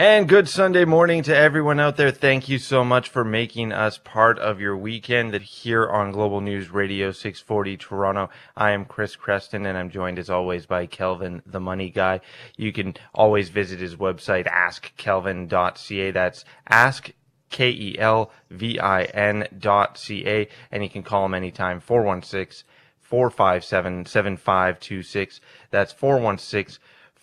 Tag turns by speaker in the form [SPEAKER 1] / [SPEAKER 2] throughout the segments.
[SPEAKER 1] And good Sunday morning to everyone out there. Thank you so much for making us part of your weekend here on Global News Radio 640 Toronto. I am Chris Creston and I'm joined as always by Kelvin, the money guy. You can always visit his website, askkelvin.ca. That's ask K-E-L-V-I-N dot C-A. And you can call him anytime, 416 457 7526. That's 416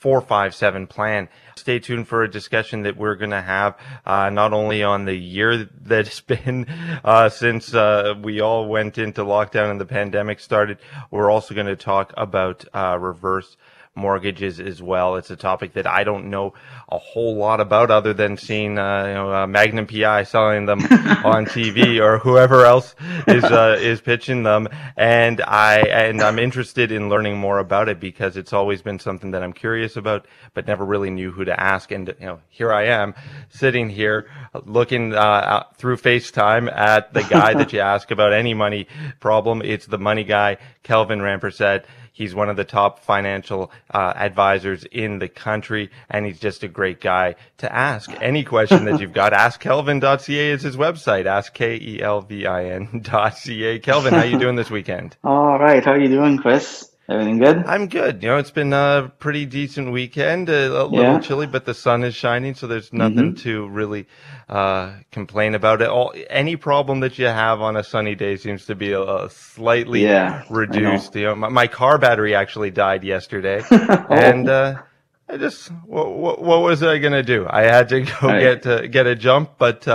[SPEAKER 1] 457 plan. Stay tuned for a discussion that we're going to have uh, not only on the year that's been uh, since uh, we all went into lockdown and the pandemic started. We're also going to talk about uh, reverse mortgages as well. It's a topic that I don't know a whole lot about other than seeing, uh, you know, uh, Magnum PI selling them on TV or whoever else is, uh, is pitching them. And I, and I'm interested in learning more about it because it's always been something that I'm curious about, but never really knew who to ask. And, you know, here I am sitting here looking, uh, through FaceTime at the guy that you ask about any money problem. It's the money guy, Kelvin Rampersad. He's one of the top financial uh, advisors in the country, and he's just a great guy to ask any question that you've got. AskKelvin.ca is his website. Ask K E L V I N.ca. Kelvin, how you doing this weekend?
[SPEAKER 2] All right, how are you doing, Chris? Everything good?
[SPEAKER 1] I'm good. You know, it's been a pretty decent weekend. A, a little
[SPEAKER 2] Yeah.
[SPEAKER 1] chilly, but the sun is shining, so there's nothing to really uh, complain about. It all any problem that you have on a sunny day seems to be a, a slightly
[SPEAKER 2] Yeah, I know.
[SPEAKER 1] reduced. You know, my, my car battery actually died yesterday,
[SPEAKER 2] Oh.
[SPEAKER 1] and uh, I just what, what, what was I gonna do? I had to go
[SPEAKER 2] Right.
[SPEAKER 1] get uh, get a jump, but.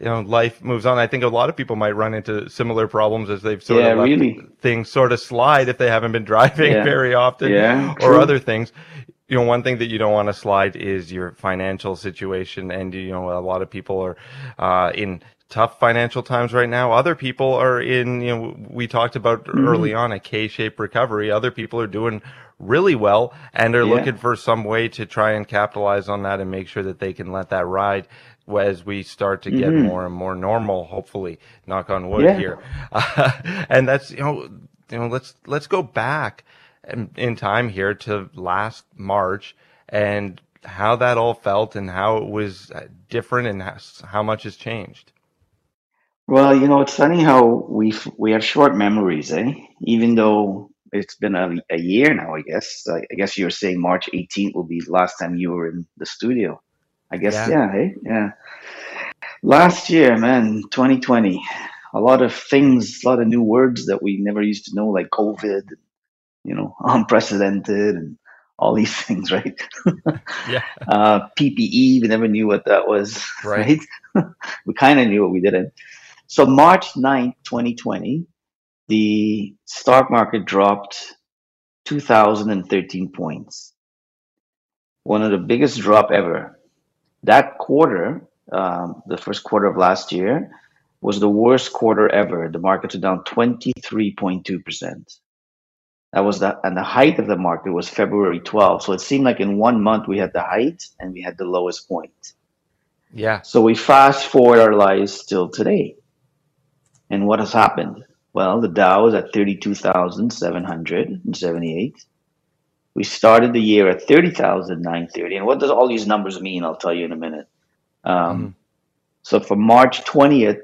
[SPEAKER 1] You know, life moves on. I think a lot of people might run into similar problems as they've sort
[SPEAKER 2] Yeah,
[SPEAKER 1] of let
[SPEAKER 2] really.
[SPEAKER 1] things sort of slide if they haven't been driving
[SPEAKER 2] Yeah.
[SPEAKER 1] very often
[SPEAKER 2] Yeah,
[SPEAKER 1] or
[SPEAKER 2] true.
[SPEAKER 1] other things. You know, one thing that you don't want to slide is your financial situation. And, you know, a lot of people are, uh, in tough financial times right now. Other people are in, you know, we talked about
[SPEAKER 2] Mm-hmm.
[SPEAKER 1] early on a K-shaped recovery. Other people are doing really well and are
[SPEAKER 2] Yeah.
[SPEAKER 1] looking for some way to try and capitalize on that and make sure that they can let that ride as we start to get more and more normal, hopefully, knock on wood
[SPEAKER 2] Mm-hmm. Yeah.
[SPEAKER 1] here. and that's, you know, you know, let's, let's go back in, in time here to last March and how that all felt and how it was uh, different and how, how much has changed.
[SPEAKER 2] Well, you know, it's funny how we f- we have short memories, eh? Even though it's been a, a year now, I guess. I, I guess you were saying March 18th will be the last time you were in the studio. I guess,
[SPEAKER 1] Yeah.
[SPEAKER 2] yeah, hey, yeah. Last year, man, 2020, a lot of things, a lot of new words that we never used to know, like COVID, you know, unprecedented, and all these things, right?
[SPEAKER 1] Yeah.
[SPEAKER 2] uh, PPE, we never knew what that was,
[SPEAKER 1] Right.
[SPEAKER 2] right? we kind of knew what we didn't. So March 9th, 2020, the stock market dropped 2,013 points. One of the biggest drop ever. That quarter, um, the first quarter of last year, was the worst quarter ever. The markets are down 23.2%. That was the and the height of the market was February 12th. So it seemed like in one month we had the height and we had the lowest point.
[SPEAKER 1] Yeah.
[SPEAKER 2] So we fast forward our lives till today. And what has happened? Well, the Dow is at 32,778. We started the year at 30,930. And what does all these numbers mean? I'll tell you in a minute. Um, So from March 20th,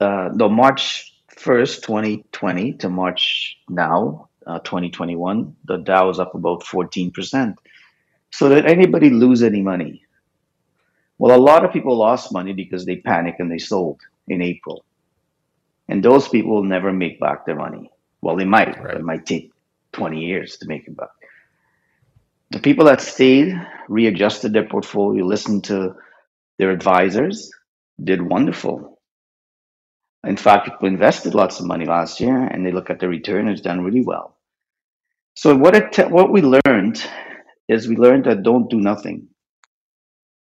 [SPEAKER 2] uh, no, March 1st, 2020 to March now, uh, 2021, the Dow is up about 14%. So did anybody lose any money? Well, a lot of people lost money because they panicked and they sold in April. And those people will never make back their money. Well, they might.
[SPEAKER 1] Right.
[SPEAKER 2] It might take 20 years to make it back. The people that stayed, readjusted their portfolio, listened to their advisors, did wonderful. In fact, people invested lots of money last year, and they look at the return; it's done really well. So what it what we learned is we learned that don't do nothing,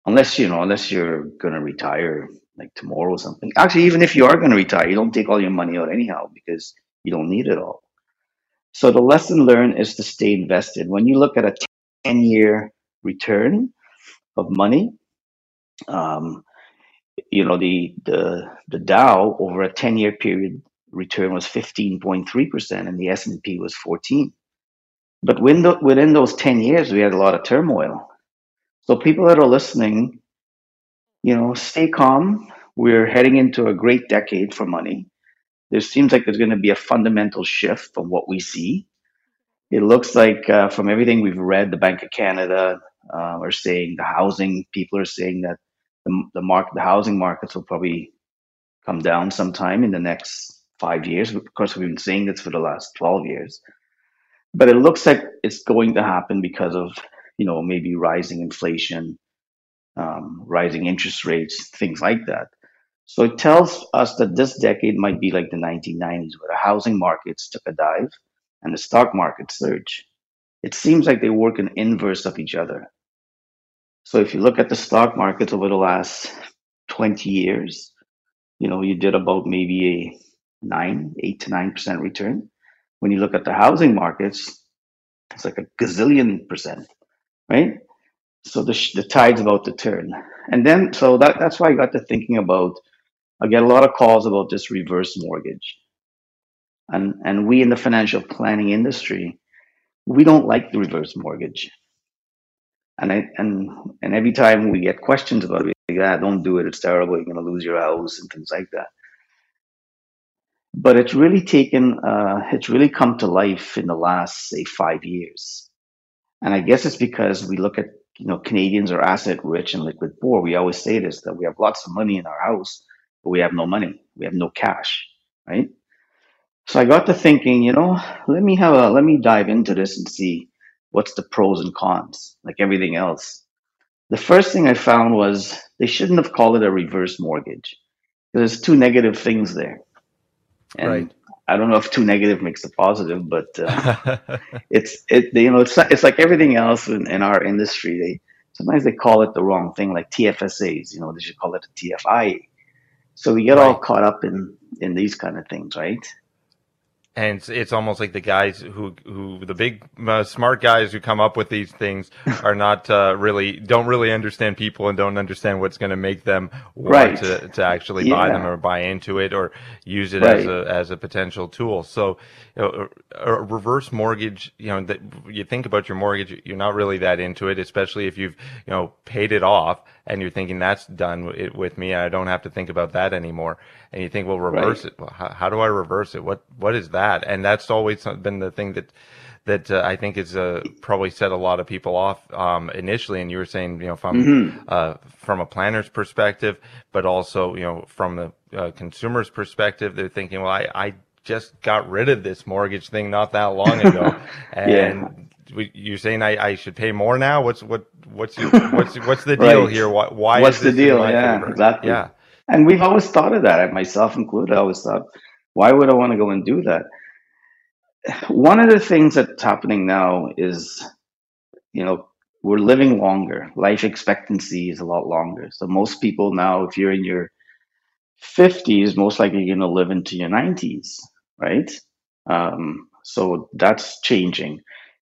[SPEAKER 2] unless you know unless you're gonna retire like tomorrow or something. Actually, even if you are gonna retire, you don't take all your money out anyhow because you don't need it all. So the lesson learned is to stay invested. When you look at a 10 year return of money, um, you know, the, the, the Dow over a 10 year period return was 15.3% and the S&P was 14. But within, the, within those 10 years, we had a lot of turmoil. So people that are listening, you know, stay calm. We're heading into a great decade for money. There seems like there's going to be a fundamental shift from what we see. It looks like uh, from everything we've read, the Bank of Canada uh, are saying the housing people are saying that the the market, the housing markets will probably come down sometime in the next five years. Of course, we've been saying this for the last twelve years, but it looks like it's going to happen because of you know maybe rising inflation, um, rising interest rates, things like that. So it tells us that this decade might be like the 1990s, where the housing markets took a dive and the stock market surged. It seems like they work in inverse of each other. So if you look at the stock markets over the last 20 years, you know, you did about maybe a nine, eight to nine percent return. When you look at the housing markets, it's like a gazillion percent, right? So the, the tide's about to turn. And then, so that, that's why I got to thinking about, I get a lot of calls about this reverse mortgage. And, and we in the financial planning industry, we don't like the reverse mortgage. And I, and and every time we get questions about it, like, ah, don't do it. It's terrible. You're going to lose your house and things like that. But it's really taken, uh, it's really come to life in the last say five years. And I guess it's because we look at you know Canadians are asset rich and liquid poor. We always say this that we have lots of money in our house, but we have no money. We have no cash, right? So I got to thinking, you know, let me have a let me dive into this and see what's the pros and cons, like everything else. The first thing I found was they shouldn't have called it a reverse mortgage. There's two negative things there. And right. I don't know if two negative makes a positive, but uh, it's it you know it's it's like everything else in, in our industry. They sometimes they call it the wrong thing, like TFSAs. You know, they should call it a TFI. So we get right. all caught up in in these kind of things, right?
[SPEAKER 1] And it's, it's, almost like the guys who who the big uh, smart guys who come up with these things are not uh, really don't really understand people and don't understand what's going to make them want right. to, to actually yeah. buy them or buy into it or use it right. as a as a potential tool. So, you know, a, a, reverse mortgage, you know, that you think about your mortgage, you're not really that into it, especially if you've you know paid it off and you're thinking that's done with me. I don't have to think about that anymore and you think, well, reverse right. it. Well, how, how, do I reverse it? What what is that? And that's always been the thing that that uh, I think is uh, probably set a lot of people off um, initially. And you were saying, you know, from mm-hmm. uh, from a planner's perspective, but also, you know, from the uh, consumer's perspective, they're thinking, well, I, I just got rid of this mortgage thing not that long ago, and yeah. You're saying I, I should pay more now. What's what what's your, what's what's the deal right. here? Why, why
[SPEAKER 2] what's the deal? Yeah, favor? exactly. Yeah. And we've always thought of that, myself included. I always thought, why would I want to go and do that? One of the things that's happening now is, you know, we're living longer. Life expectancy is a lot longer. So most people now, if you're in your 50s, most likely you're going to live into your 90s, right? Um, so that's changing.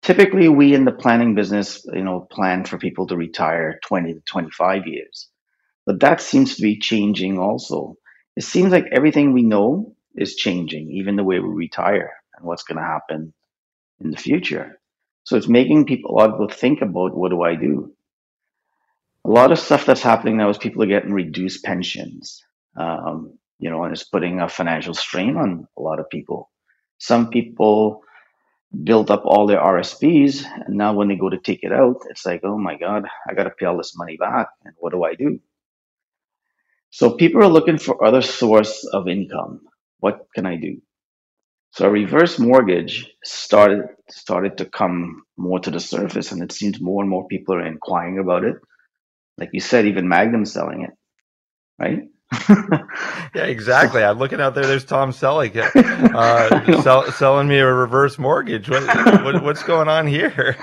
[SPEAKER 2] Typically, we in the planning business, you know, plan for people to retire 20 to 25 years. But that seems to be changing also. It seems like everything we know is changing, even the way we retire and what's going to happen in the future. So it's making people a lot of people think about what do I do? A lot of stuff that's happening now is people are getting reduced pensions, um, you know, and it's putting a financial strain on a lot of people. Some people build up all their RSPs, and now when they go to take it out, it's like, oh my God, I got to pay all this money back, and what do I do? So people are looking for other source of income. What can I do? So a reverse mortgage started started to come more to the surface, and it seems more and more people are inquiring about it. Like you said, even Magnum selling it, right?
[SPEAKER 1] yeah, exactly. I'm looking out there. There's Tom Selleck uh, sell, selling me a reverse mortgage. What, what, what's going on here?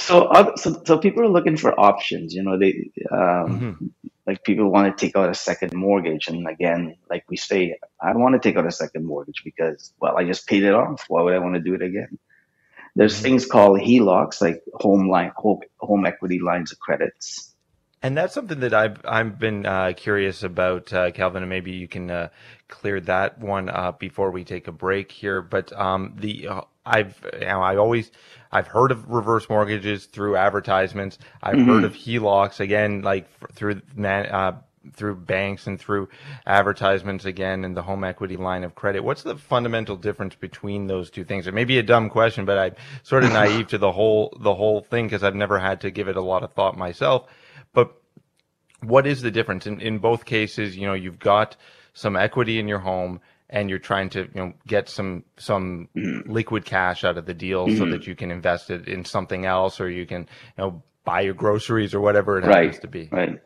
[SPEAKER 2] so, uh, so, so people are looking for options. You know, they um, mm-hmm like people want to take out a second mortgage, and again, like we say, I don't want to take out a second mortgage because, well, I just paid it off. Why would I want to do it again? There's mm-hmm. things called HELOCs, like home line home, home equity lines of credits.
[SPEAKER 1] And that's something that I've I've been uh, curious about, uh, Kelvin, and maybe you can uh, clear that one up before we take a break here. But um, the uh, I've you know, I always I've heard of reverse mortgages through advertisements. I've mm-hmm. heard of HELOCs again, like through man, uh, through banks and through advertisements again in the home equity line of credit. What's the fundamental difference between those two things? It may be a dumb question, but I'm sort of naive to the whole the whole thing because I've never had to give it a lot of thought myself. But what is the difference in, in both cases? You know, you've got some equity in your home and you're trying to, you know, get some, some mm-hmm. liquid cash out of the deal mm-hmm. so that you can invest it in something else or you can, you know, buy your groceries or whatever it
[SPEAKER 2] right,
[SPEAKER 1] happens to be.
[SPEAKER 2] Right.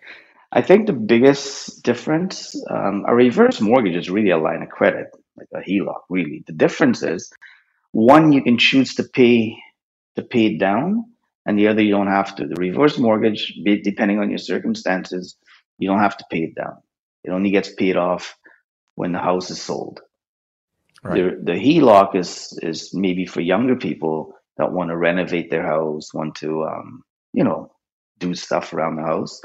[SPEAKER 2] I think the biggest difference, um, a reverse mortgage is really a line of credit, like a HELOC, really. The difference is one, you can choose to pay to pay it down and the other you don't have to. The reverse mortgage, depending on your circumstances, you don't have to pay it down. It only gets paid off when the house is sold. Right. The, the HELOC is is maybe for younger people that want to renovate their house, want to um, you know do stuff around the house,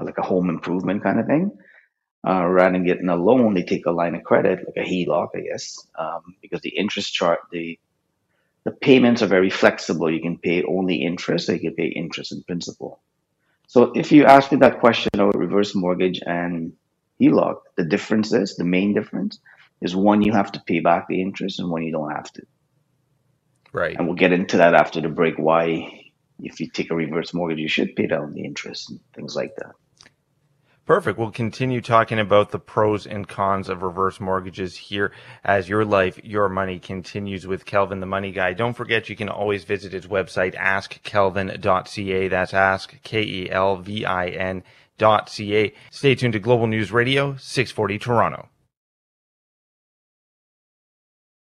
[SPEAKER 2] like a home improvement kind of thing. Uh, rather than getting a loan, they take a line of credit, like a HELOC, I guess, um, because the interest chart, the the payments are very flexible. You can pay only interest, or you can pay interest and principal. So if you ask me that question about reverse mortgage and HELOC, the difference is the main difference is one you have to pay back the interest and one you don't have to.
[SPEAKER 1] Right.
[SPEAKER 2] And we'll get into that after the break. Why, if you take a reverse mortgage, you should pay down the interest and things like that.
[SPEAKER 1] Perfect. We'll continue talking about the pros and cons of reverse mortgages here as your life, your money continues with Kelvin, the money guy. Don't forget you can always visit his website, askkelvin.ca. That's ask, K-E-L-V-I-N dot C-A. Stay tuned to Global News Radio, 640 Toronto.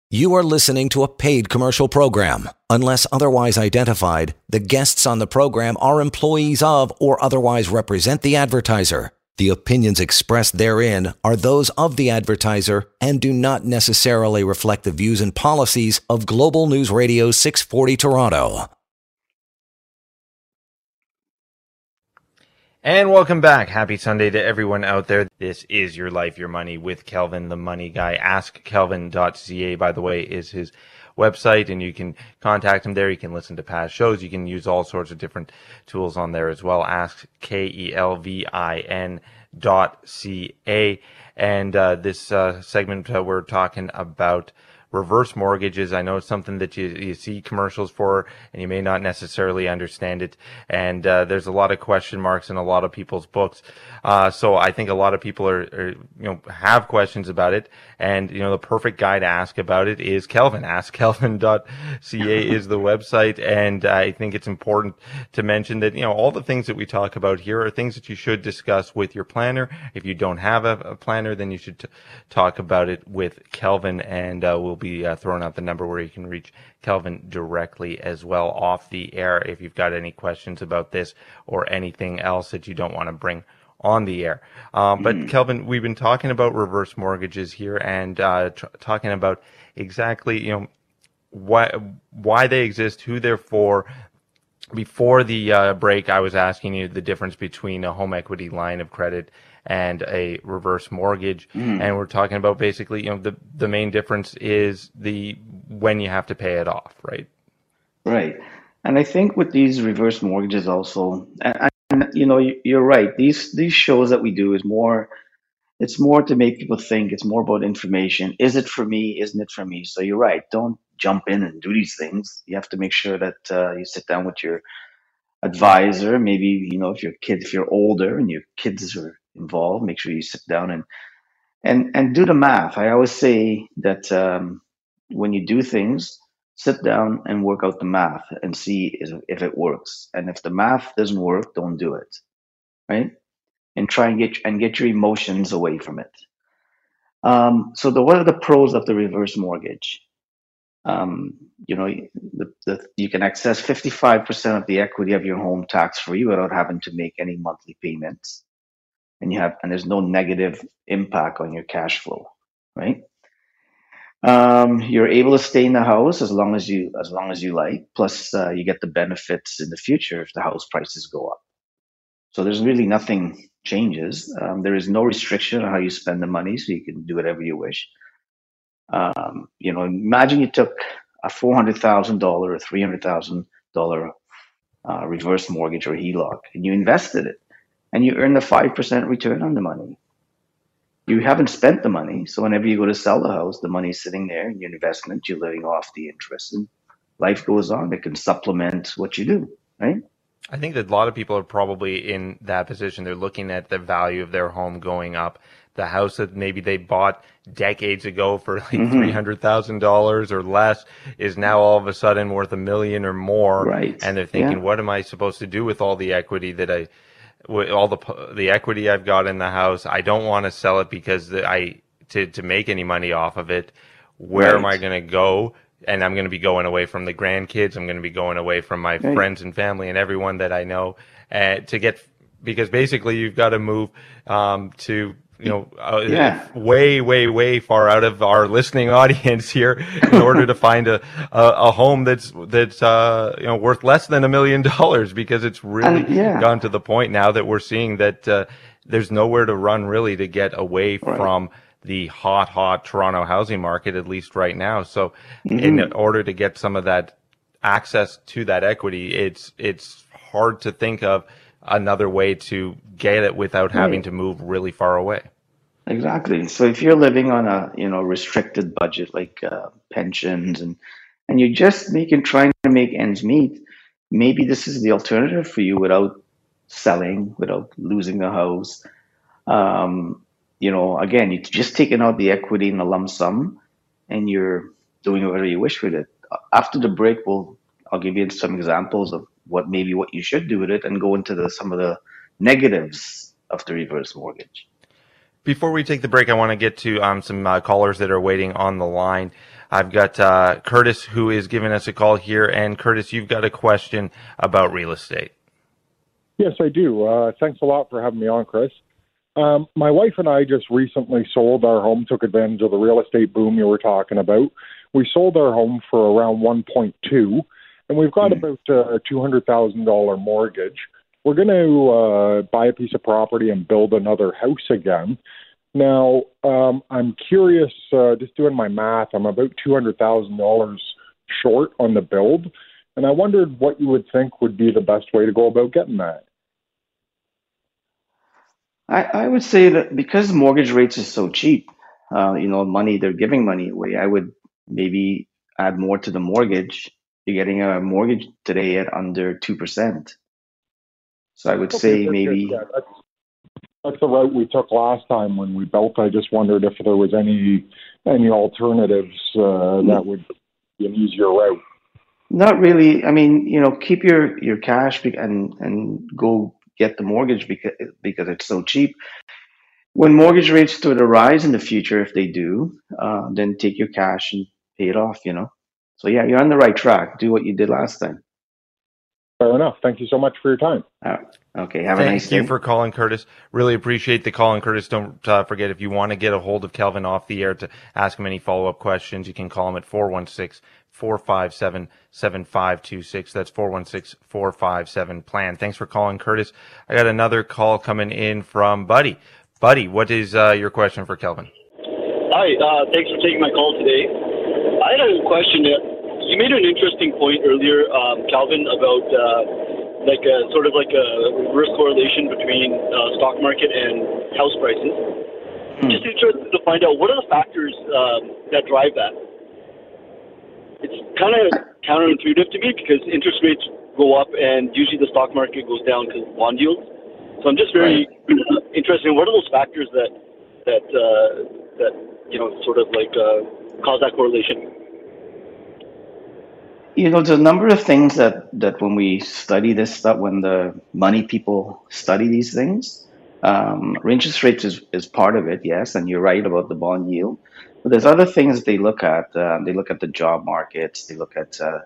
[SPEAKER 3] You are listening to a paid commercial program. Unless otherwise identified, the guests on the program are employees of or otherwise represent the advertiser. The opinions expressed therein are those of the advertiser and do not necessarily reflect the views and policies of Global News Radio 640 Toronto.
[SPEAKER 1] And welcome back. Happy Sunday to everyone out there. This is Your Life, Your Money with Kelvin, the money guy. AskKelvin.ca, by the way, is his website and you can contact him there. You can listen to past shows. You can use all sorts of different tools on there as well. Ask K-E-L-V-I-N dot C-A. And, uh, this, uh, segment, uh, we're talking about reverse mortgages. I know it's something that you, you see commercials for and you may not necessarily understand it. And, uh, there's a lot of question marks in a lot of people's books. Uh, so I think a lot of people are, are, you know, have questions about it. And, you know, the perfect guy to ask about it is Kelvin. AskKelvin.ca is the website. And I think it's important to mention that, you know, all the things that we talk about here are things that you should discuss with your planner. If you don't have a, a planner, then you should t- talk about it with Kelvin and, uh, we'll be uh, throwing out the number where you can reach Kelvin directly as well off the air if you've got any questions about this or anything else that you don't want to bring on the air. Um, but mm. Kelvin, we've been talking about reverse mortgages here and uh, t- talking about exactly you know why why they exist, who they're for. Before the uh, break, I was asking you the difference between a home equity line of credit and a reverse mortgage, mm. and we're talking about basically you know the the main difference is the when you have to pay it off, right?
[SPEAKER 2] Right. And I think with these reverse mortgages also, and, you know, you're right. These these shows that we do is more. It's more to make people think. It's more about information. Is it for me? Isn't it for me? So you're right. Don't jump in and do these things. You have to make sure that uh, you sit down with your advisor. Maybe you know if your kid, if you're older and your kids are involved, make sure you sit down and and and do the math. I always say that um, when you do things, sit down and work out the math and see if it works. And if the math doesn't work, don't do it, right? And try and get and get your emotions away from it. Um, so, the, what are the pros of the reverse mortgage? Um, you know, the, the, you can access 55% of the equity of your home tax free without having to make any monthly payments. And you have and there's no negative impact on your cash flow, right? Um, you're able to stay in the house as long as you as long as you like. Plus, uh, you get the benefits in the future if the house prices go up. So there's really nothing changes. Um, there is no restriction on how you spend the money, so you can do whatever you wish. Um, you know, imagine you took a four hundred thousand dollar or three hundred thousand uh, reverse mortgage or HELOC, and you invested it, and you earn the five percent return on the money you haven't spent the money. So whenever you go to sell the house, the money's sitting there in your investment. You're living off the interest, and life goes on. It can supplement what you do, right?
[SPEAKER 1] I think that a lot of people are probably in that position. They're looking at the value of their home going up. The house that maybe they bought decades ago for like mm-hmm. three hundred thousand dollars or less is now all of a sudden worth a million or more.
[SPEAKER 2] Right.
[SPEAKER 1] And they're thinking, yeah. what am I supposed to do with all the equity that I all the the equity I've got in the house. I don't want to sell it because the, I to to make any money off of it. Where right. am I going to go? And I'm going to be going away from the grandkids. I'm going to be going away from my right. friends and family and everyone that I know uh, to get because basically you've got to move um, to you know, uh, yeah. way, way, way far out of our listening audience here in order to find a, a, a, home that's, that's, uh, you know, worth less than a million dollars because it's really yeah. gone to the point now that we're seeing that, uh, there's nowhere to run really to get away right. from the hot, hot Toronto housing market, at least right now. So mm-hmm. in order to get some of that access to that equity, it's, it's hard to think of, another way to get it without right. having to move really far away.
[SPEAKER 2] Exactly. So if you're living on a you know restricted budget like uh, pensions and and you're just making trying to make ends meet, maybe this is the alternative for you without selling, without losing the house. Um, you know, again, you're just taking out the equity in a lump sum, and you're doing whatever you wish with it. After the break, we'll I'll give you some examples of what maybe what you should do with it and go into the some of the negatives of the reverse mortgage.
[SPEAKER 1] Before we take the break, I want to get to um, some uh, callers that are waiting on the line. I've got uh, Curtis who is giving us a call here, and Curtis, you've got a question about real estate.
[SPEAKER 4] Yes, I do. Uh, thanks a lot for having me on, Chris. Um, my wife and I just recently sold our home, took advantage of the real estate boom you were talking about. We sold our home for around 1.2 and we've got mm-hmm. about a two hundred thousand dollar mortgage. We're going to uh, buy a piece of property and build another house again. Now, um, I'm curious, uh, just doing my math, I'm about two hundred thousand dollars short on the build, and I wondered what you would think would be the best way to go about getting that.
[SPEAKER 2] I, I would say that because mortgage rates are so cheap, uh, you know, money they're giving money away. I would maybe add more to the mortgage you're getting a mortgage today at under 2%. So I would okay, say maybe. Yeah,
[SPEAKER 4] that's, that's the route we took last time when we built. I just wondered if there was any any alternatives uh, that would be an easier route.
[SPEAKER 2] Not really. I mean, you know, keep your your cash and and go get the mortgage because because it's so cheap. When mortgage rates start to rise in the future, if they do, uh, then take your cash and pay it off. You know. So yeah, you're on the right track. Do what you did last time.
[SPEAKER 4] Fair enough. Thank you so much for your time.
[SPEAKER 2] Okay. Have
[SPEAKER 1] Thank
[SPEAKER 2] a nice
[SPEAKER 1] day. Thank you for calling, Curtis. Really appreciate the call, and Curtis, don't uh, forget if you want to get a hold of Kelvin off the air to ask him any follow up questions, you can call him at 416 457 7526. That's 416 457 plan. Thanks for calling, Curtis. I got another call coming in from Buddy. Buddy, what is uh, your question for Kelvin?
[SPEAKER 5] Hi. Uh, thanks for taking my call today. I had a question. You made an interesting point earlier, um, Calvin, about uh, like a, sort of like a reverse correlation between uh, stock market and house prices. Hmm. Just interested to find out what are the factors um, that drive that. It's kind of counterintuitive to me because interest rates go up and usually the stock market goes down because bond yields. So I'm just very right. interested in what are those factors that that uh, that you know sort of like uh, cause that correlation
[SPEAKER 2] you know, there's a number of things that that when we study this stuff, when the money people study these things, um, interest rates is, is part of it, yes, and you're right about the bond yield. But there's other things they look at. Uh, they look at the job markets. They look at uh,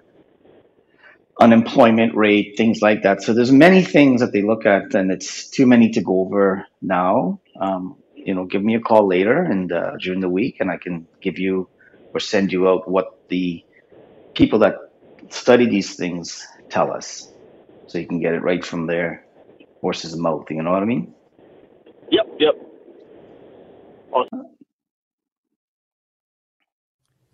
[SPEAKER 2] unemployment rate, things like that. So there's many things that they look at, and it's too many to go over now. Um, you know, give me a call later and uh, during the week, and I can give you or send you out what the people that study these things tell us, so you can get it right from their horse's mouth. You know what I mean?
[SPEAKER 5] Yep, yep. Awesome.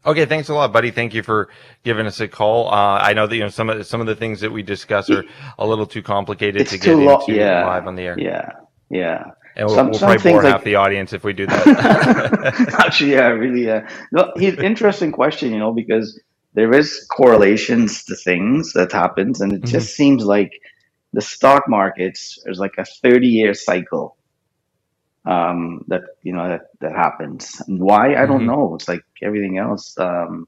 [SPEAKER 1] Okay, thanks a lot, buddy. Thank you for giving us a call. Uh, I know that you know some of some of the things that we discuss are a little too complicated
[SPEAKER 2] It's
[SPEAKER 1] to
[SPEAKER 2] too
[SPEAKER 1] get
[SPEAKER 2] lo-
[SPEAKER 1] into
[SPEAKER 2] yeah,
[SPEAKER 1] live on the air,
[SPEAKER 2] yeah, yeah.
[SPEAKER 1] And we'll,
[SPEAKER 2] Some
[SPEAKER 1] we'll probably bore
[SPEAKER 2] like
[SPEAKER 1] half the audience if we do that.
[SPEAKER 2] Actually, yeah, really. Yeah. No, he's interesting question, you know, because there is correlations to things that happens, and it
[SPEAKER 1] hmm
[SPEAKER 2] just seems like the stock markets there's like a 30 year cycle um, that you know that that happens. And why I don't
[SPEAKER 1] hmm
[SPEAKER 2] know. It's like everything else, um,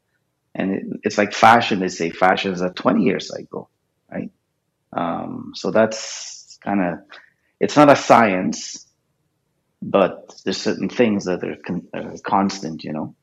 [SPEAKER 2] and it, it's like fashion. They say fashion is a 20 year cycle, right? Um, so that's kind of it's not a science, but there's certain things that are, con- are constant, you know.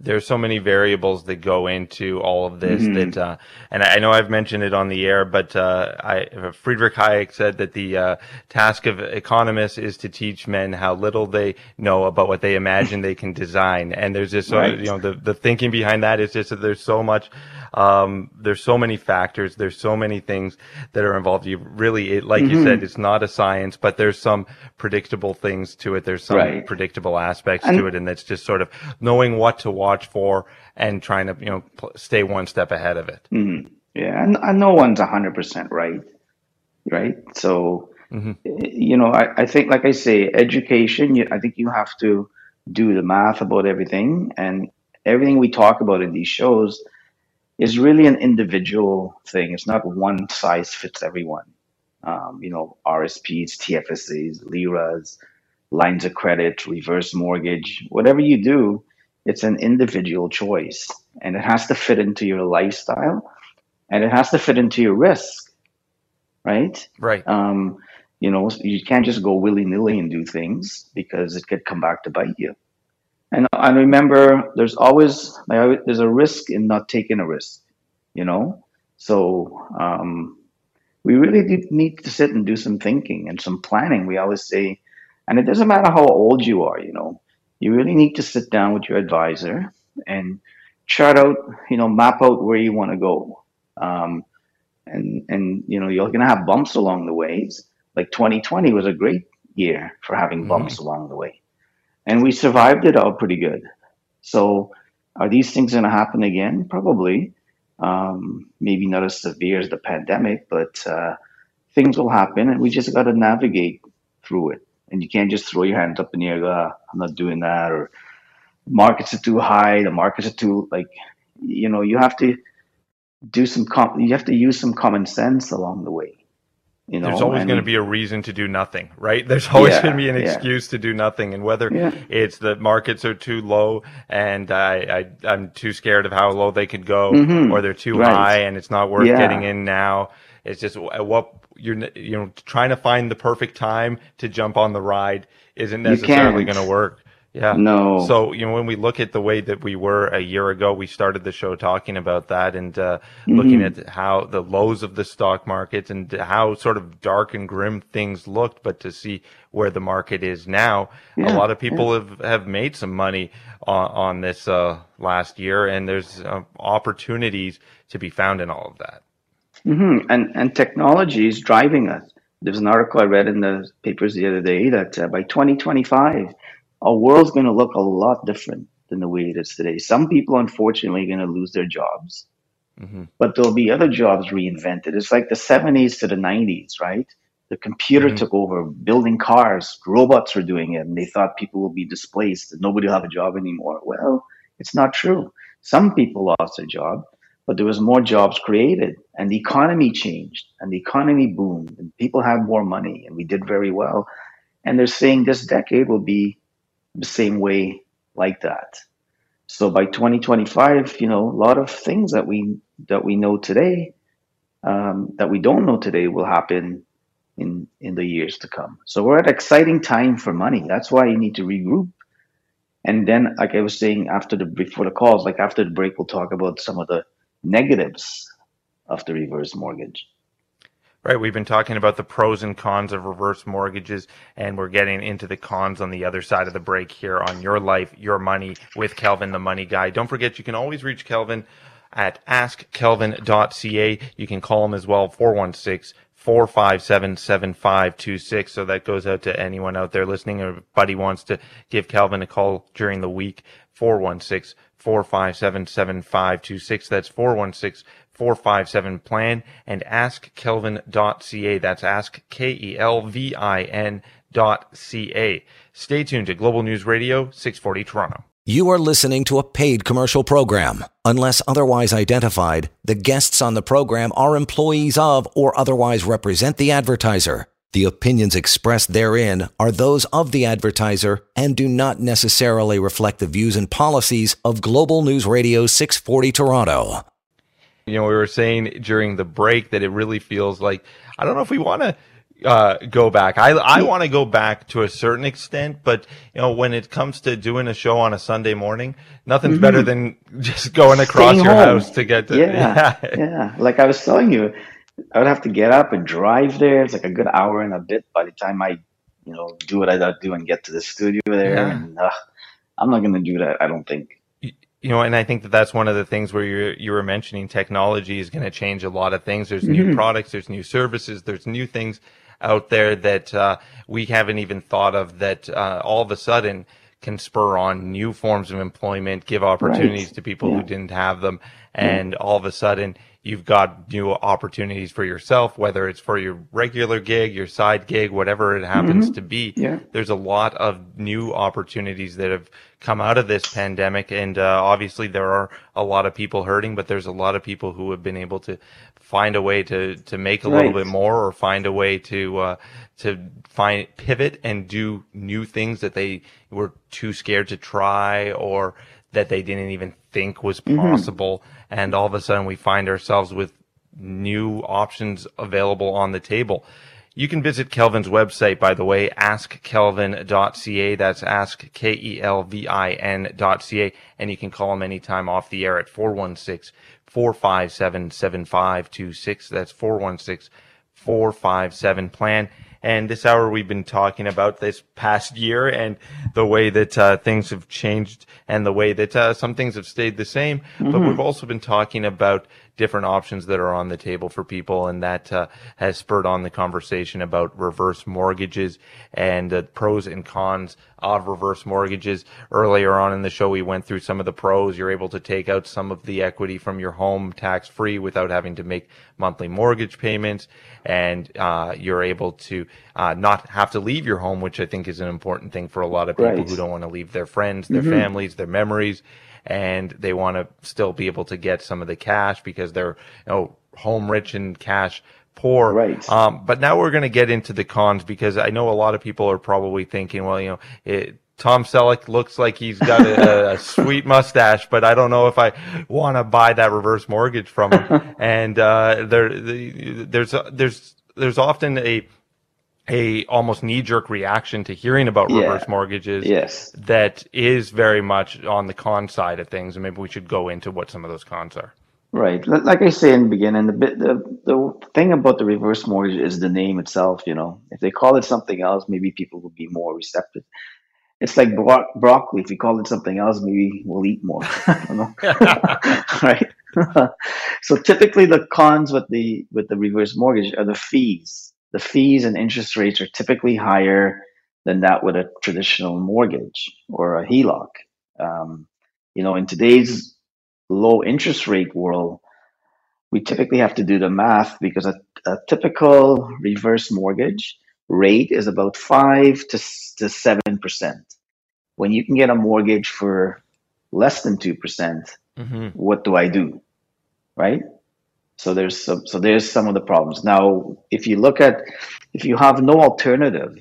[SPEAKER 1] There's so many variables that go into all of this
[SPEAKER 2] hmm
[SPEAKER 1] that, uh, and I know I've mentioned it on the air, but uh, I, Friedrich Hayek said that the uh, task of economists is to teach men how little they know about what they imagine they can design. And there's just, so, you know, the the thinking behind that is just that there's so much, um, there's so many factors, there's so many things that are involved. You really, it, like you said,
[SPEAKER 2] hmm
[SPEAKER 1] it's not a science, but there's some predictable things to it. There's some
[SPEAKER 2] Right.
[SPEAKER 1] predictable aspects
[SPEAKER 2] And
[SPEAKER 1] to it, and that's just sort of knowing what to watch for and trying to, you know, stay one step ahead of it.
[SPEAKER 2] mhm. yeah, and, and no one's 100% right, right? So,
[SPEAKER 1] hmm
[SPEAKER 2] you know, I, I think, like I say, education, you, I think you have to do the math about everything. And everything we talk about in these shows is really an individual thing. It's not one size fits everyone. Um, you know, RSPs, TFSAs, LIRAs, lines of credit, reverse mortgage, whatever you do, it's an individual choice. And it has to fit into your lifestyle and it has to fit into your risk, right?
[SPEAKER 1] Right.
[SPEAKER 2] Um, you know, you can't just go willy nilly and do things because it could come back to bite you. And I remember there's always like, there's a risk in not taking a risk, you know. So um, we really do need to sit and do some thinking and some planning. We always say, and it doesn't matter how old you are, you know, you really need to sit down with your advisor and chart out, you know, map out where you want to go. Um, and and you know you're gonna have bumps along the ways. Like 2020 was a great year for having
[SPEAKER 1] hmm
[SPEAKER 2] bumps along the way, and we survived it all pretty good. So, are these things gonna happen again? Probably. Um, maybe not as severe as the pandemic, but uh, things will happen, and we just got to navigate through it. And you can't just throw your hands up in the air, go, "Ah, I'm not doing that, or markets are too high, the markets are too like, you know, you have to do some com- you have to use some common sense along the way you know, There's
[SPEAKER 1] always going to be a reason to do nothing, right? There's always going to be
[SPEAKER 2] yeah
[SPEAKER 1] an
[SPEAKER 2] yeah.
[SPEAKER 1] excuse to do nothing, and whether
[SPEAKER 2] yeah.
[SPEAKER 1] it's the markets are too low and I, I I'm too scared of how low they could go,
[SPEAKER 2] mm-hmm.
[SPEAKER 1] or they're too
[SPEAKER 2] right.
[SPEAKER 1] high and it's not worth getting in now. It's just at what you're you know trying to find the perfect time to jump on the ride isn't necessarily going to work. Yeah.
[SPEAKER 2] no
[SPEAKER 1] So, you know, when we look at the way that we were a year ago, we started the show talking about that and uh, looking
[SPEAKER 2] mm-hmm
[SPEAKER 1] at how the lows of the stock market and how sort of dark and grim things looked. But to see where the market is now, a lot of
[SPEAKER 2] yeah
[SPEAKER 1] people have, have made some money on, on this uh, last year, and there's uh, opportunities to be found in all of that.
[SPEAKER 2] Hmm and and technology is driving us there's an article i read in the papers the other day that uh, by 2025 our world's going to look a lot different than the way it is today some people unfortunately are going to lose their jobs
[SPEAKER 1] hmm
[SPEAKER 2] but there'll be other jobs reinvented. It's like the 70s to the 90s, right? The computer
[SPEAKER 1] hmm
[SPEAKER 2] took over building cars, robots were doing it, and they thought people will be displaced and nobody will have a job anymore. Well, it's not true. Some people lost their job, but there was more jobs created and the economy changed and the economy boomed and people had more money and we did very well. And they're saying this decade will be the same way like that. So by 2025, you know, a lot of things that we that we know today um, that we don't know today will happen in in the years to come. So we're at an exciting time for money. That's why you need to regroup. And then, like I was saying after the before the calls, like after the break, we'll talk about some of the negatives of the reverse mortgage.
[SPEAKER 1] Right. We've been talking about the pros and cons of reverse mortgages, and we're getting into the cons on the other side of the break here on Your Life, Your Money with Kelvin, the money guy. Don't forget, you can always reach Kelvin at askkelvin.ca. You can call him as well, 416 457 7526. So that goes out to anyone out there listening or buddy wants to give Calvin a call during the week, 416 457 7526. That's 416 457 plan and askkelvin.ca. That's ask K E L V I N dot C A. Stay tuned to Global News Radio 640 Toronto.
[SPEAKER 3] You are listening to a paid commercial program. Unless otherwise identified, the guests on the program are employees of or otherwise represent the advertiser. The opinions expressed therein are those of the advertiser and do not necessarily reflect the views and policies of Global News Radio 640 Toronto.
[SPEAKER 1] You know, we were saying during the break that it really feels like I don't know if we want to uh, go back. I I want to go back to a certain extent, but you know, when it comes to doing a show on a Sunday morning, nothing's mm-hmm. better than just going across Staying your home. house to get to.
[SPEAKER 2] Yeah, yeah, yeah. Like I was telling you, I would have to get up and drive there. It's like a good hour and a bit by the time I, you know, do what I got to do and get to the studio there. Yeah. And uh, I'm not going to do that. I don't think
[SPEAKER 1] you know, and I think that that's one of the things where you you were mentioning technology is going to change a lot of things. There's mm-hmm. new products, there's new services, there's new things out there that uh, we haven't even thought of that uh, all of a sudden can spur on new forms of employment, give opportunities right. to people yeah. who didn't have them, and all of a sudden you've got new opportunities for yourself, whether it's for your regular gig, your side gig, whatever it happens mm-hmm. to be.
[SPEAKER 2] Yeah.
[SPEAKER 1] There's a lot of new opportunities that have come out of this pandemic. And uh, obviously there are a lot of people hurting, but there's a lot of people who have been able to find a way to, to make a right. little bit more or find a way to, uh, to find pivot and do new things that they were too scared to try or that they didn't even think was mm-hmm. possible. Mm-hmm. And all of a sudden we find ourselves with new options available on the table. You can visit Kelvin's website, by the way, askkelvin.ca. That's ask, K-E-L-V-I-N dot C-A. And you can call him anytime off the air at 416 457 7526. That's 416 457 plan. And this hour we've been talking about this past year and the way that uh, things have changed and the way that uh, some things have stayed the same. Mm-hmm. But we've also been talking about different options that are on the table for people, and that uh, has spurred on the conversation about reverse mortgages and the pros and cons of reverse mortgages. Earlier on in the show, we went through some of the pros. You're able to take out some of the equity from your home tax free without having to make monthly mortgage payments, and uh, you're able to uh, not have to leave your home, which I think is an important thing for a lot of people right. who don't want to leave their friends, their mm-hmm. families, their memories and they want to still be able to get some of the cash because they're you know home rich and cash poor.
[SPEAKER 2] Right.
[SPEAKER 1] Um, but now we're going to get into the cons because I know a lot of people are probably thinking, well, you know, it, Tom Selleck looks like he's got a, a, sweet mustache, but I don't know if I want to buy that reverse mortgage from him. and uh, there, the, there's there's there's often a a almost knee jerk reaction to hearing about yeah. reverse mortgages
[SPEAKER 2] yes.
[SPEAKER 1] that is very much on the con side of things. And maybe we should go into what some of those cons are.
[SPEAKER 2] Right. Like I say in the beginning, the, the, the thing about the reverse mortgage is the name itself. You know, if they call it something else, maybe people will be more receptive. It's like bro- broccoli. If you call it something else, maybe we'll eat more. right. so typically, the cons with the with the reverse mortgage are the fees the fees and interest rates are typically higher than that with a traditional mortgage or a HELOC. Um, you know, in today's low interest rate world, we typically have to do the math because a, a typical reverse mortgage rate is about five to to seven percent. When you can get a mortgage for less than two percent, mm-hmm. what do I do? Right? So there's some, so there's some of the problems. Now, if you look at if you have no alternative,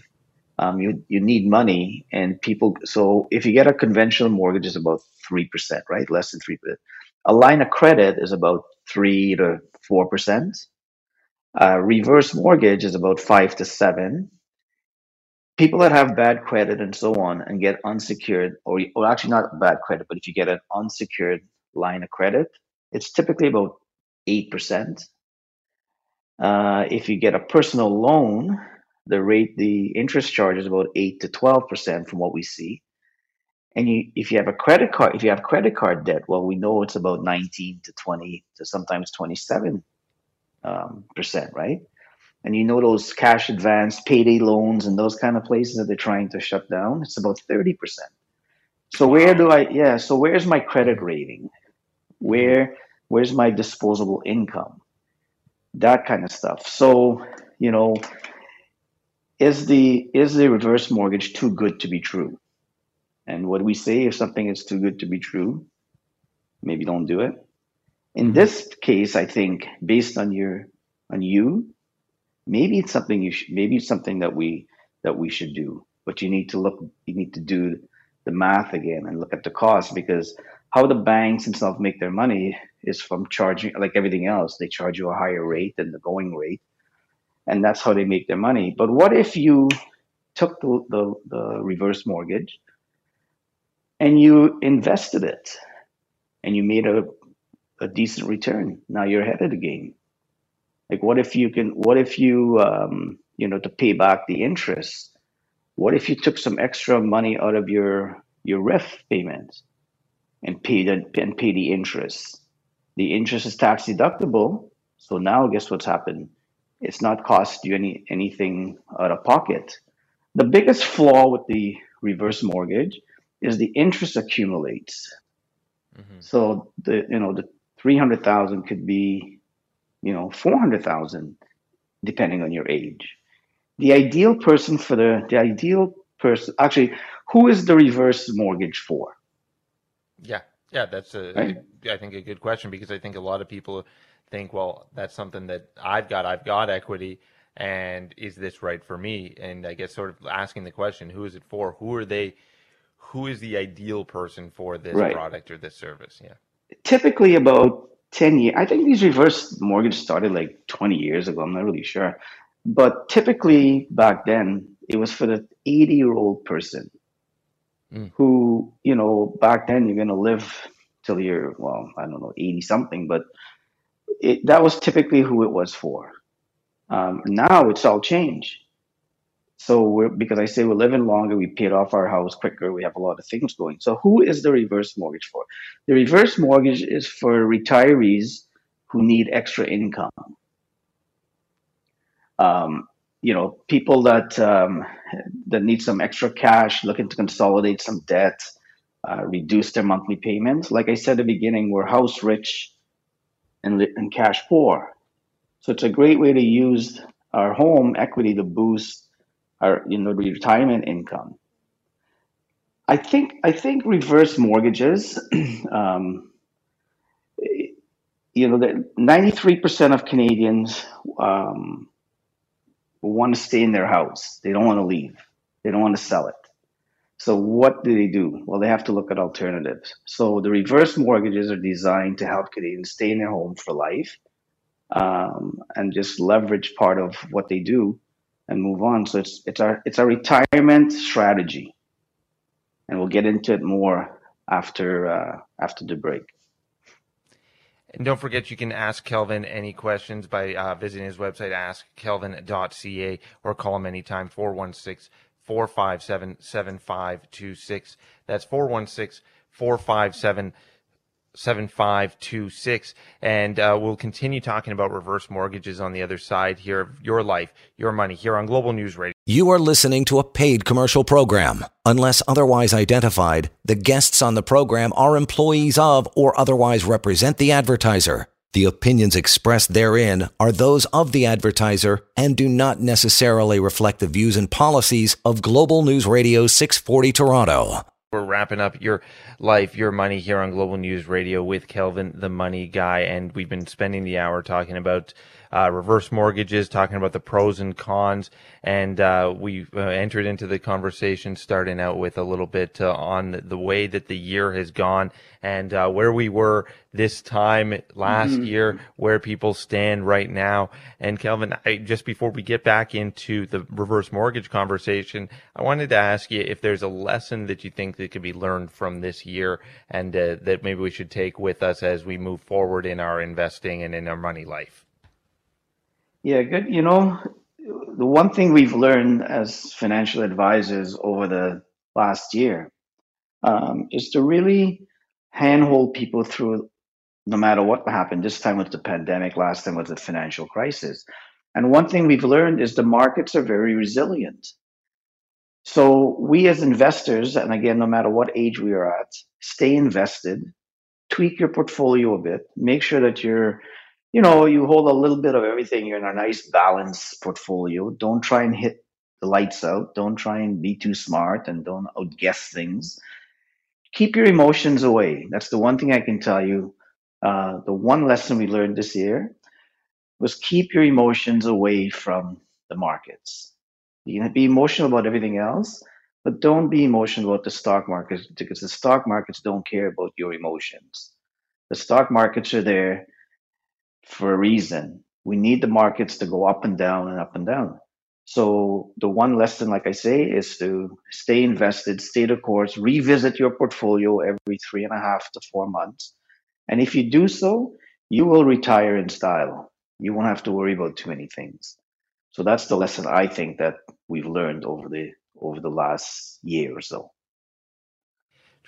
[SPEAKER 2] um, you you need money, and people. So if you get a conventional mortgage, is about three percent, right? Less than three percent. A line of credit is about three to four percent. reverse mortgage is about five to seven. People that have bad credit and so on and get unsecured, or, or actually not bad credit, but if you get an unsecured line of credit, it's typically about 8%. Uh, if you get a personal loan, the rate, the interest charge is about eight to twelve percent from what we see. And you, if you have a credit card, if you have credit card debt, well, we know it's about nineteen to twenty to sometimes twenty-seven um, percent, right? And you know those cash advance, payday loans, and those kind of places that they're trying to shut down. It's about thirty percent. So where do I? Yeah. So where's my credit rating? Where where's my disposable income? That kind of stuff. So you know, is the is the reverse mortgage too good to be true? And what we say if something is too good to be true, maybe don't do it. In mm-hmm. this case, I think based on your on you, maybe it's something you should maybe it's something that we that we should do. But you need to look you need to do the math again and look at the cost because how the banks themselves make their money is from charging like everything else they charge you a higher rate than the going rate and that's how they make their money. But what if you took the, the, the reverse mortgage and you invested it and you made a, a decent return? Now you're ahead of the game. Like what if you can what if you um, you know to pay back the interest what if you took some extra money out of your your RIF payments and paid and pay the interest the interest is tax deductible so now guess what's happened? It's not cost you any anything out of pocket. The biggest flaw with the reverse mortgage is the interest accumulates.
[SPEAKER 1] Mhm.
[SPEAKER 2] so the you know the 300,000 could be you know 400,000 depending on your age. The ideal person for the the ideal person actually who is the reverse mortgage for?
[SPEAKER 1] Yeah, yeah, that's a,
[SPEAKER 2] Right.
[SPEAKER 1] I think a good question because I think a lot of people think, well, that's something that I've got. I've got equity, and is this right for me? And I guess sort of asking the question, who is it for? Who are they? Who is the ideal person for this
[SPEAKER 2] Right.
[SPEAKER 1] product or this service? Yeah.
[SPEAKER 2] typically about 10 years i think these reverse mortgage started like 20 years ago i'm not really sure but typically back then it was for the 80 year old person
[SPEAKER 1] Mm.
[SPEAKER 2] who you know back then you're going to live till you're well i don't know 80 something but it, that was typically who it was for um, now it's all changed so we're because I say we're living longer, we paid off our house quicker, we have a lot of things going. So who is the reverse mortgage for? The reverse mortgage is for retirees who need extra income. Um, you know, people that um, that need some extra cash, looking to consolidate some debt, uh, reduce their monthly payments. Like I said at the beginning, we're house rich and, and cash poor. So it's a great way to use our home equity to boost our you know retirement income. I think I think reverse mortgages, um, you know, that ninety three percent of Canadians um, want to stay in their house. They don't want to leave. They don't want to sell it. So what do they do? Well, they have to look at alternatives. So the reverse mortgages are designed to help Canadians stay in their home for life um, and just leverage part of what they do and move on. So it's it's our it's a retirement strategy, and we'll get into it more after uh, after the break.
[SPEAKER 1] And don't forget, you can ask Kelvin any questions by uh, visiting his website, askkelvin.ca, or call him anytime, 416 457 7526. That's 416 457 7526. And uh, we'll continue talking about reverse mortgages on the other side here of your life, your money, here on Global News Radio.
[SPEAKER 3] You are listening to a paid commercial program. Unless otherwise identified, the guests on the program are employees of or otherwise represent the advertiser. The opinions expressed therein are those of the advertiser and do not necessarily reflect the views and policies of Global News Radio 640 Toronto.
[SPEAKER 1] We're wrapping up your life, your money here on Global News Radio with Kelvin, the money guy. And we've been spending the hour talking about uh, reverse mortgages, talking about the pros and cons. And uh, we uh, entered into the conversation starting out with a little bit uh, on the, the way that the year has gone and uh, where we were this time last year, where people stand right now. And Kelvin, I, just before we get back into the reverse mortgage conversation, I wanted to ask you if there's a lesson that you think that could be learned from this year and uh, that maybe we should take with us as we move forward in our investing and in our money life.
[SPEAKER 2] Yeah, good. You know, the one thing we've learned as financial advisors over the last year um, is to really handhold people through no matter what happened. This time was the pandemic, last time was the financial crisis. And one thing we've learned is the markets are very resilient. So we as investors, and again, no matter what age we are at, stay invested, tweak your portfolio a bit, make sure that you're, you know, you hold a little bit of everything. You're in a nice balanced portfolio. Don't try and hit the lights out. Don't try and be too smart and don't outguess things. Keep your emotions away. That's the one thing I can tell you. Uh, the one lesson we learned this year was keep your emotions away from the markets. You can be emotional about everything else, but don't be emotional about the stock market because the stock markets don't care about your emotions. The stock markets are there for a reason. We need the markets to go up and down and up and down. So the one lesson, like I say, is to stay invested, stay the course, revisit your portfolio every three and a half to four months. And if you do so, you will retire in style. You won't have to worry about too many things. So that's the lesson I think that we've learned over the over the last year or so.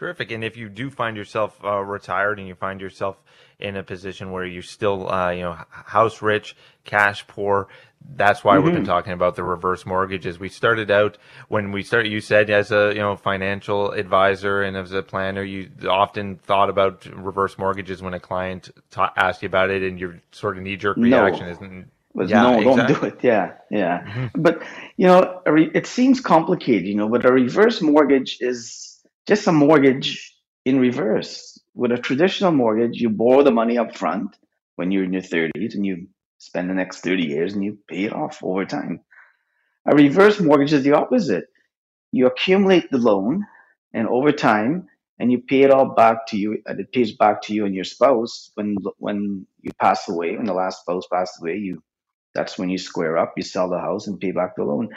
[SPEAKER 1] Terrific. And if you do find yourself uh, retired and you find yourself in a position where you're still, uh, you know, house rich, cash poor, that's why mm-hmm. we've been mm-hmm. talking about the reverse mortgages. We started out when we started. You said as a you know financial advisor and as a planner, you often thought about reverse mortgages when a client ta- asked you about it, and your sort of knee jerk reaction
[SPEAKER 2] no.
[SPEAKER 1] isn't
[SPEAKER 2] was yeah, no, exactly. don't do it. Yeah, yeah. Mm-hmm. But you know, it seems complicated, you know. But a reverse mortgage is just a mortgage in reverse. With a traditional mortgage, you borrow the money up front when you're in your 30s, and you spend the next 30 years, and you pay it off over time. A reverse mortgage is the opposite. You accumulate the loan, and over time, and you pay it all back to you, and it pays back to you and your spouse when when you pass away. When the last spouse passed away, you that's when you square up, you sell the house and pay back the loan.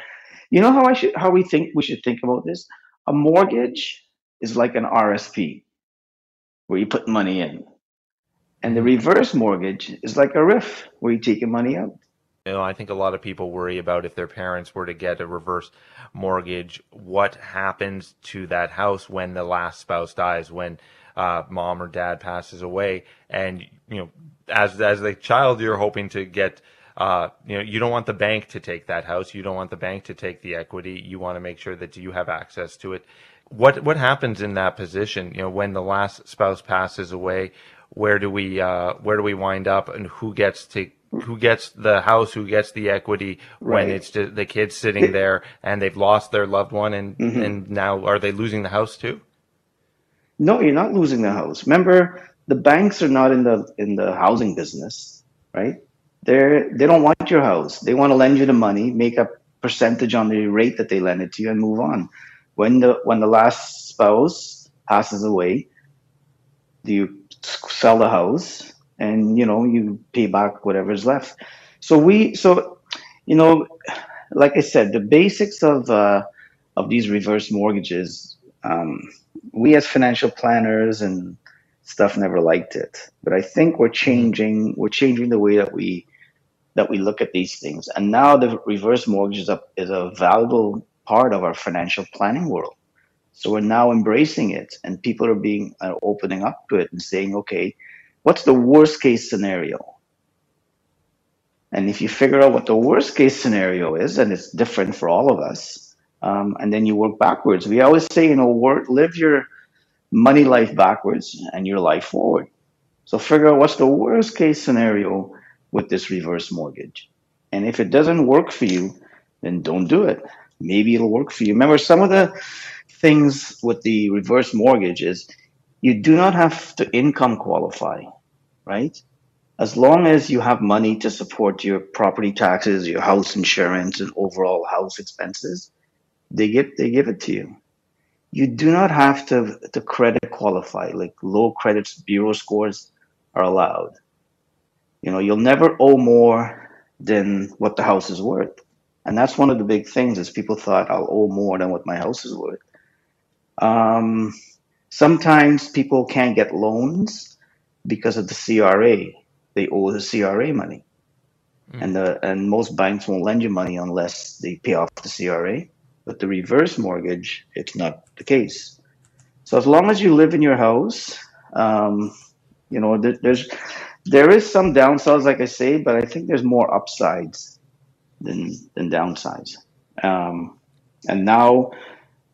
[SPEAKER 2] You know how I should how we think we should think about this? A mortgage is like an RSP where you put money in. And the reverse mortgage is like a RIF where you take your money out.
[SPEAKER 1] You know, I think a lot of people worry about if their parents were to get a reverse mortgage, what happens to that house when the last spouse dies, when uh, mom or dad passes away, and you know, as as a child, you're hoping to get uh, you know, you don't want the bank to take that house. You don't want the bank to take the equity. You want to make sure that you have access to it. What what happens in that position? You know, when the last spouse passes away, where do we uh, where do we wind up, and who gets to who gets the house, who gets the equity right. when it's the kids sitting there and they've lost their loved one, and mm-hmm. and now are they losing the house too?
[SPEAKER 2] No, you're not losing the house. Remember, the banks are not in the in the housing business, right? They're they don't want your house. They want to lend you the money, make a percentage on the rate that they lend it to you, and move on. When the when the last spouse passes away, you sell the house and you know you pay back whatever's left. So we so you know, like I said, the basics of uh, of these reverse mortgages. Um, we as financial planners and stuff never liked it, but I think we're changing. We're changing the way that we that we look at these things. And now the reverse mortgage is a, is a valuable part of our financial planning world. So we're now embracing it, and people are being uh, opening up to it and saying, okay, what's the worst case scenario? And if you figure out what the worst case scenario is, and it's different for all of us, um, and then you work backwards. We always say, you know, work, live your money life backwards and your life forward. So figure out what's the worst case scenario with this reverse mortgage. And if it doesn't work for you, then don't do it. Maybe it'll work for you. Remember, some of the things with the reverse mortgage is you do not have to income qualify, right? As long as you have money to support your property taxes, your house insurance, and overall house expenses, they give they give it to you. You do not have to to credit qualify. Like low credit bureau scores are allowed. You know, you'll never owe more than what the house is worth. And that's one of the big things is people thought I'll owe more than what my house is worth. Um, sometimes people can't get loans because of the CRA. They owe the CRA money. mm. and the and most banks won't lend you money unless they pay off the CRA. But the reverse mortgage, it's not the case. So as long as you live in your house, um, you know, there, there's there is some downsides, like I say, but I think there's more upsides than than downsides. Um, and now,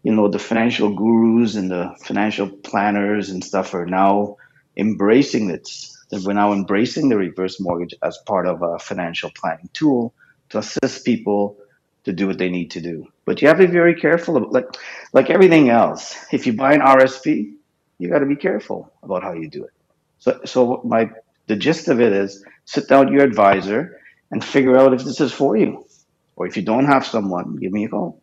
[SPEAKER 2] you know, the financial gurus and the financial planners and stuff are now embracing this. We're now embracing the reverse mortgage as part of a financial planning tool to assist people to do what they need to do. But you have to be very careful, about, like like everything else. If you buy an RSP, you got to be careful about how you do it. So, so my the gist of it is sit down with your advisor and figure out if this is for you, or if you don't have someone, give me a call.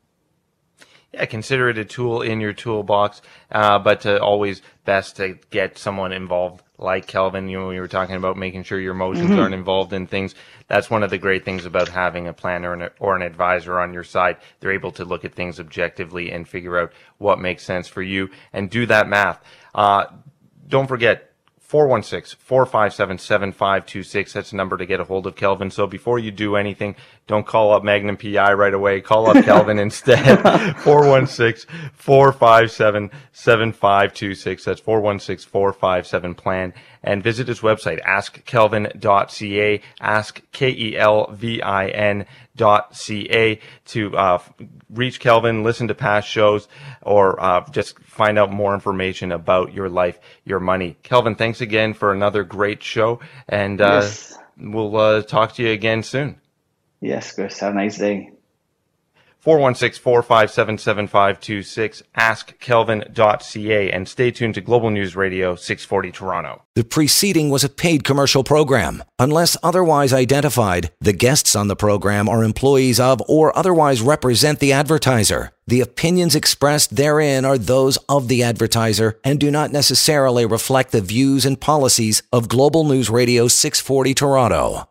[SPEAKER 1] Yeah, consider it a tool in your toolbox, uh, but to always best to get someone involved like Kelvin. You know, we were talking about making sure your emotions mm-hmm. aren't involved in things. That's one of the great things about having a planner and a, or an advisor on your side. They're able to look at things objectively and figure out what makes sense for you and do that math. Uh, don't forget, 416-457-7526. That's the number to get a hold of Kelvin. So before you do anything, don't call up Magnum PI right away. Call up Kelvin instead. 416-457-7526. That's 416-457-PLAN. And visit his website, askkelvin.ca, ask K-E-L-V-I-N dot ca to uh, reach Kelvin, listen to past shows, or uh, just find out more information about your life, your money. Kelvin, thanks again for another great show, and uh, yes. we'll uh, talk to you again soon.
[SPEAKER 2] Yes, Chris. Have a nice day.
[SPEAKER 1] 416-457-7526, askkelvin.ca, and stay tuned to Global News Radio 640 Toronto.
[SPEAKER 3] The preceding was a paid commercial program. Unless otherwise identified, the guests on the program are employees of or otherwise represent the advertiser. The opinions expressed therein are those of the advertiser and do not necessarily reflect the views and policies of Global News Radio 640 Toronto.